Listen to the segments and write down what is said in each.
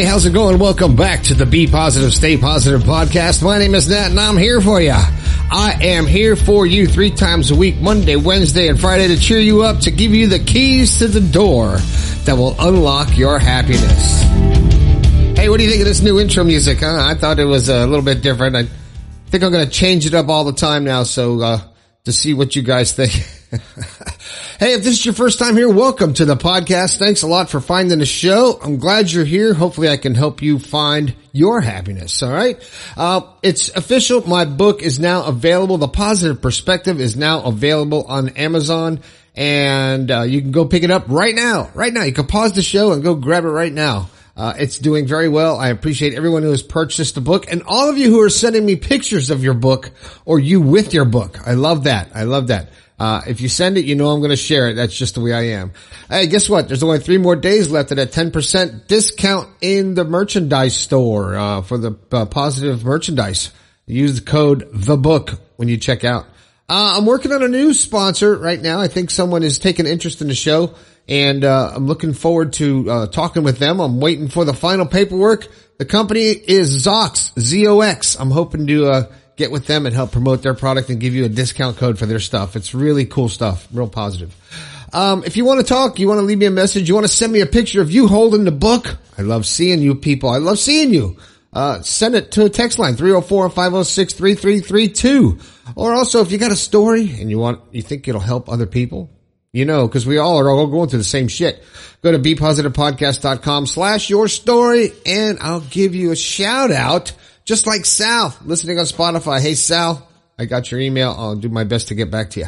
Hey, how's it going? Welcome back to the Be Positive, Stay Positive podcast. My name is Nat and I'm here for you. I am here for you three times a week, Monday, Wednesday, and Friday to cheer you up, to give you the keys to the door that will unlock your happiness. Hey, what do you think of this new intro music? Huh? I thought it was a little bit different. I think I'm going to change it up all the time now. So, uh, to see what you guys think. hey, if this is your first time here, welcome to the podcast. Thanks a lot for finding the show. I'm glad you're here. Hopefully I can help you find your happiness. All right. Uh, it's official. My book is now available. The positive perspective is now available on Amazon and uh, you can go pick it up right now. Right now. You can pause the show and go grab it right now. Uh, it's doing very well. I appreciate everyone who has purchased the book and all of you who are sending me pictures of your book or you with your book. I love that. I love that. Uh, if you send it, you know I'm going to share it. That's just the way I am. Hey, guess what? There's only three more days left at a 10% discount in the merchandise store, uh, for the uh, positive merchandise. Use the code the book when you check out. Uh, I'm working on a new sponsor right now. I think someone is taking interest in the show and uh, I'm looking forward to uh, talking with them. I'm waiting for the final paperwork. The company is Zox, Z-O-X. I'm hoping to uh, get with them and help promote their product and give you a discount code for their stuff. It's really cool stuff, real positive. Um, if you want to talk, you want to leave me a message, you want to send me a picture of you holding the book. I love seeing you people. I love seeing you. Uh, send it to a text line, 304-506-3332. Or also, if you got a story and you want, you think it'll help other people, you know, cause we all are all going through the same shit. Go to bepositivepodcast.com slash your story and I'll give you a shout out just like Sal listening on Spotify. Hey Sal, I got your email. I'll do my best to get back to you.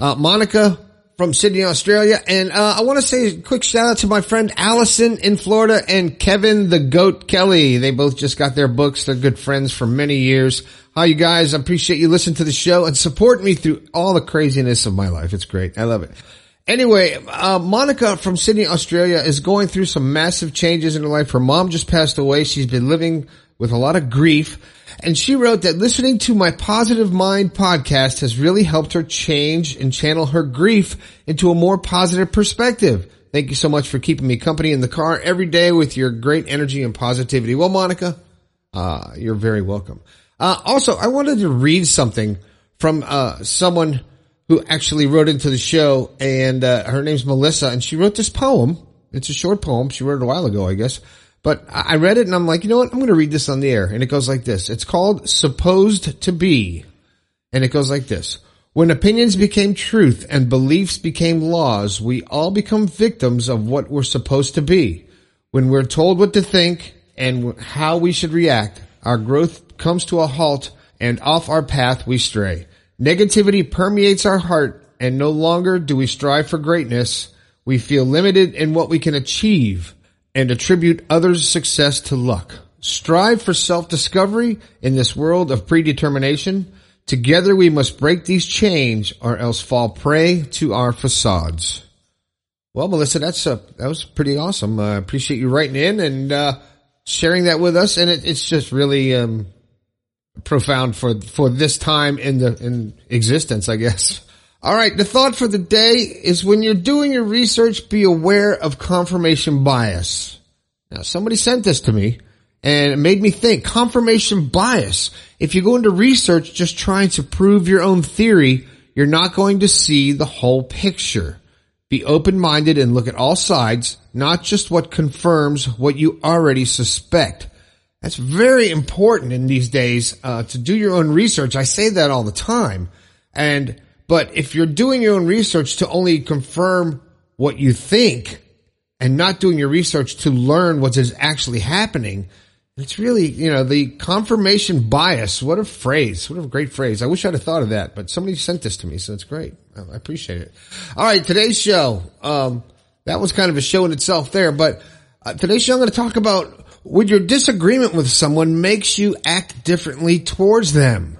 Uh, Monica from Sydney, Australia. And, uh, I want to say a quick shout out to my friend Allison in Florida and Kevin the Goat Kelly. They both just got their books. They're good friends for many years. Hi, you guys. I appreciate you listening to the show and support me through all the craziness of my life. It's great. I love it. Anyway, uh, Monica from Sydney, Australia is going through some massive changes in her life. Her mom just passed away. She's been living with a lot of grief. And she wrote that listening to my Positive Mind podcast has really helped her change and channel her grief into a more positive perspective. Thank you so much for keeping me company in the car every day with your great energy and positivity. Well, Monica, uh, you're very welcome. Uh, also, I wanted to read something from, uh, someone who actually wrote into the show, and uh, her name's Melissa, and she wrote this poem. It's a short poem. She wrote it a while ago, I guess. But I read it and I'm like, you know what? I'm going to read this on the air. And it goes like this. It's called Supposed to Be. And it goes like this. When opinions became truth and beliefs became laws, we all become victims of what we're supposed to be. When we're told what to think and how we should react, our growth comes to a halt and off our path we stray. Negativity permeates our heart and no longer do we strive for greatness. We feel limited in what we can achieve and attribute others' success to luck. Strive for self-discovery in this world of predetermination. Together we must break these chains or else fall prey to our facades. Well, Melissa, that's uh, that was pretty awesome. I uh, appreciate you writing in and uh, sharing that with us. And it, it's just really um, profound for for this time in the in existence, I guess. All right, the thought for the day is when you're doing your research, be aware of confirmation bias. Now, somebody sent this to me and it made me think confirmation bias. If you go into research just trying to prove your own theory, you're not going to see the whole picture. Be open-minded and look at all sides, not just what confirms what you already suspect. That's very important in these days uh, to do your own research. I say that all the time. And but if you're doing your own research to only confirm what you think and not doing your research to learn what is actually happening, it's really, you know, the confirmation bias. What a phrase. What a great phrase. I wish I'd have thought of that, but somebody sent this to me, so it's great. I appreciate it. All right. Today's show, um, that was kind of a show in itself there, but uh, today's show I'm going to talk about when your disagreement with someone makes you act differently towards them.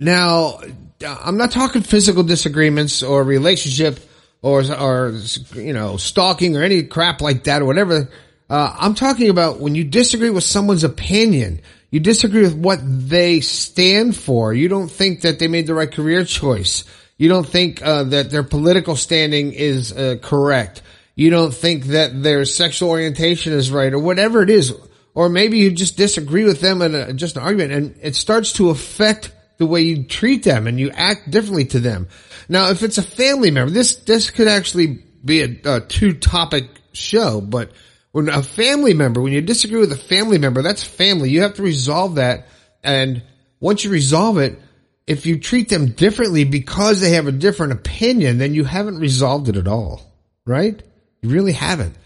Now, I'm not talking physical disagreements or relationship or, or, you know, stalking or any crap like that or whatever. Uh, I'm talking about when you disagree with someone's opinion, you disagree with what they stand for. You don't think that they made the right career choice. You don't think uh, that their political standing is uh, correct. You don't think that their sexual orientation is right or whatever it is or maybe you just disagree with them in a, just an argument and it starts to affect the way you treat them and you act differently to them. Now, if it's a family member, this, this could actually be a, a two topic show, but when a family member, when you disagree with a family member, that's family. You have to resolve that. And once you resolve it, if you treat them differently because they have a different opinion, then you haven't resolved it at all, right? You really haven't.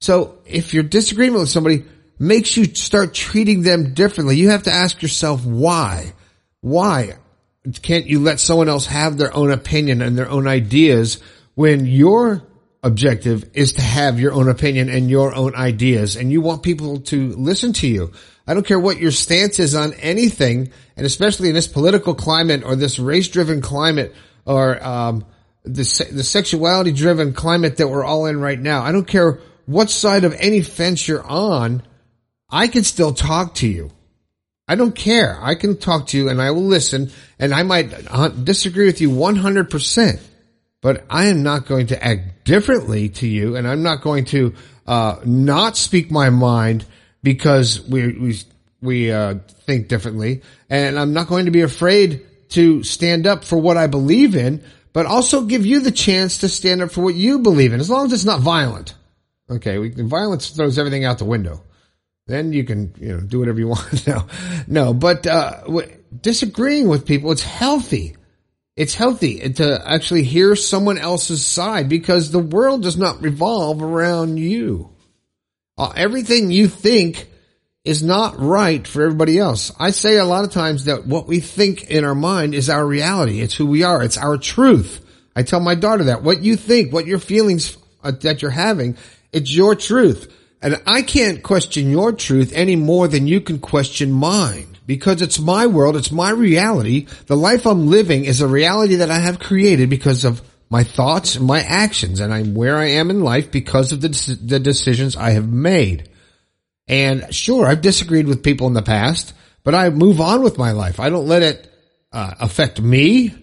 So if your disagreement with somebody makes you start treating them differently, you have to ask yourself why. Why can't you let someone else have their own opinion and their own ideas when your objective is to have your own opinion and your own ideas and you want people to listen to you? I don't care what your stance is on anything, and especially in this political climate or this race-driven climate or um, the the sexuality-driven climate that we're all in right now. I don't care what side of any fence you're on. I can still talk to you. I don't care. I can talk to you and I will listen and I might disagree with you 100%, but I am not going to act differently to you and I'm not going to, uh, not speak my mind because we, we, we, uh, think differently and I'm not going to be afraid to stand up for what I believe in, but also give you the chance to stand up for what you believe in as long as it's not violent. Okay. We, violence throws everything out the window then you can you know do whatever you want. no, no, but uh, disagreeing with people, it's healthy. It's healthy to actually hear someone else's side because the world does not revolve around you. Uh, everything you think is not right for everybody else. I say a lot of times that what we think in our mind is our reality. It's who we are. It's our truth. I tell my daughter that what you think, what your feelings uh, that you're having, it's your truth. And I can't question your truth any more than you can question mine because it's my world. It's my reality. The life I'm living is a reality that I have created because of my thoughts and my actions. And I'm where I am in life because of the, the decisions I have made. And sure, I've disagreed with people in the past, but I move on with my life. I don't let it uh, affect me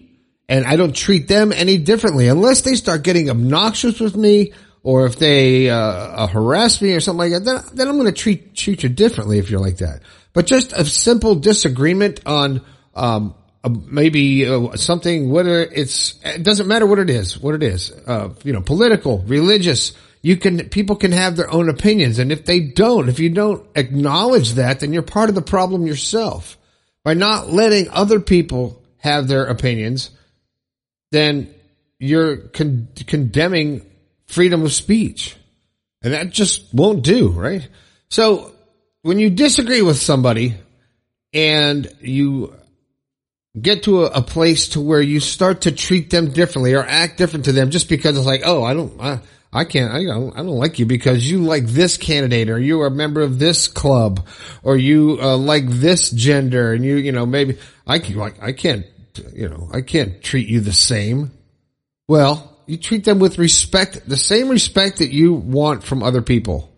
and I don't treat them any differently unless they start getting obnoxious with me or if they uh, uh, harass me or something like that, then, then I'm going to treat treat you differently if you're like that. But just a simple disagreement on um, uh, maybe uh, something, whether it's it doesn't matter what it is, what it is, uh, you know, political, religious. You can people can have their own opinions, and if they don't, if you don't acknowledge that, then you're part of the problem yourself by not letting other people have their opinions. Then you're con- condemning freedom of speech. And that just won't do, right? So when you disagree with somebody and you get to a, a, place to where you start to treat them differently or act different to them just because it's like, oh, I don't, I, I can't, I don't, I don't like you because you like this candidate or you are a member of this club or you uh, like this gender and you, you know, maybe I can, like, I can't, you know, I can't treat you the same. Well, you treat them with respect, the same respect that you want from other people.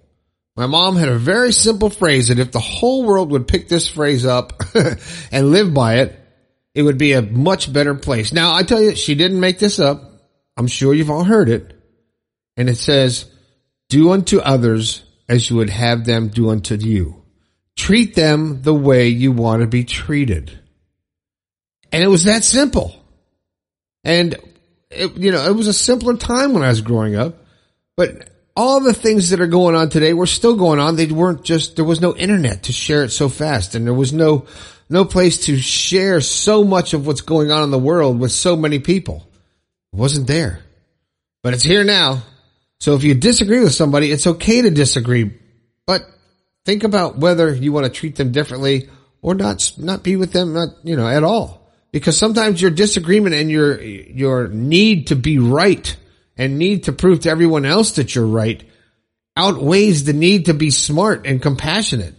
My mom had a very simple phrase that if the whole world would pick this phrase up and live by it, it would be a much better place. Now, I tell you, she didn't make this up. I'm sure you've all heard it. And it says, do unto others as you would have them do unto you. Treat them the way you want to be treated. And it was that simple. And it, you know, it was a simpler time when I was growing up, but all the things that are going on today were still going on. They weren't just, there was no internet to share it so fast and there was no, no place to share so much of what's going on in the world with so many people. It wasn't there, but it's here now. So if you disagree with somebody, it's okay to disagree, but think about whether you want to treat them differently or not, not be with them, not, you know, at all because sometimes your disagreement and your your need to be right and need to prove to everyone else that you're right outweighs the need to be smart and compassionate.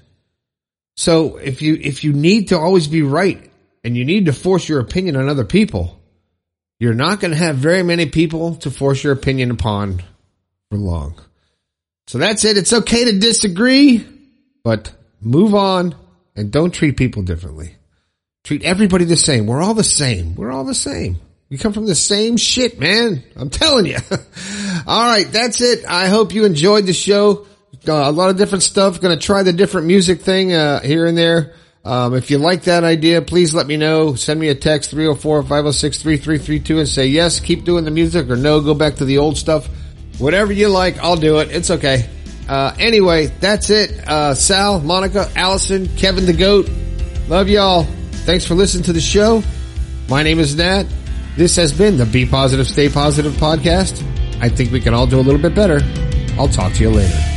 So if you if you need to always be right and you need to force your opinion on other people, you're not going to have very many people to force your opinion upon for long. So that's it. It's okay to disagree, but move on and don't treat people differently. Treat everybody the same. We're all the same. We're all the same. We come from the same shit, man. I'm telling you. all right. That's it. I hope you enjoyed the show. uh, a lot of different stuff. Going to try the different music thing uh, here and there. Um, if you like that idea, please let me know. Send me a text 304-506-3332 and say yes, keep doing the music or no, go back to the old stuff. Whatever you like, I'll do it. It's okay. Uh, anyway, that's it. Uh, Sal, Monica, Allison, Kevin the Goat. Love y'all. Thanks for listening to the show. My name is Nat. This has been the Be Positive, Stay Positive podcast. I think we can all do a little bit better. I'll talk to you later.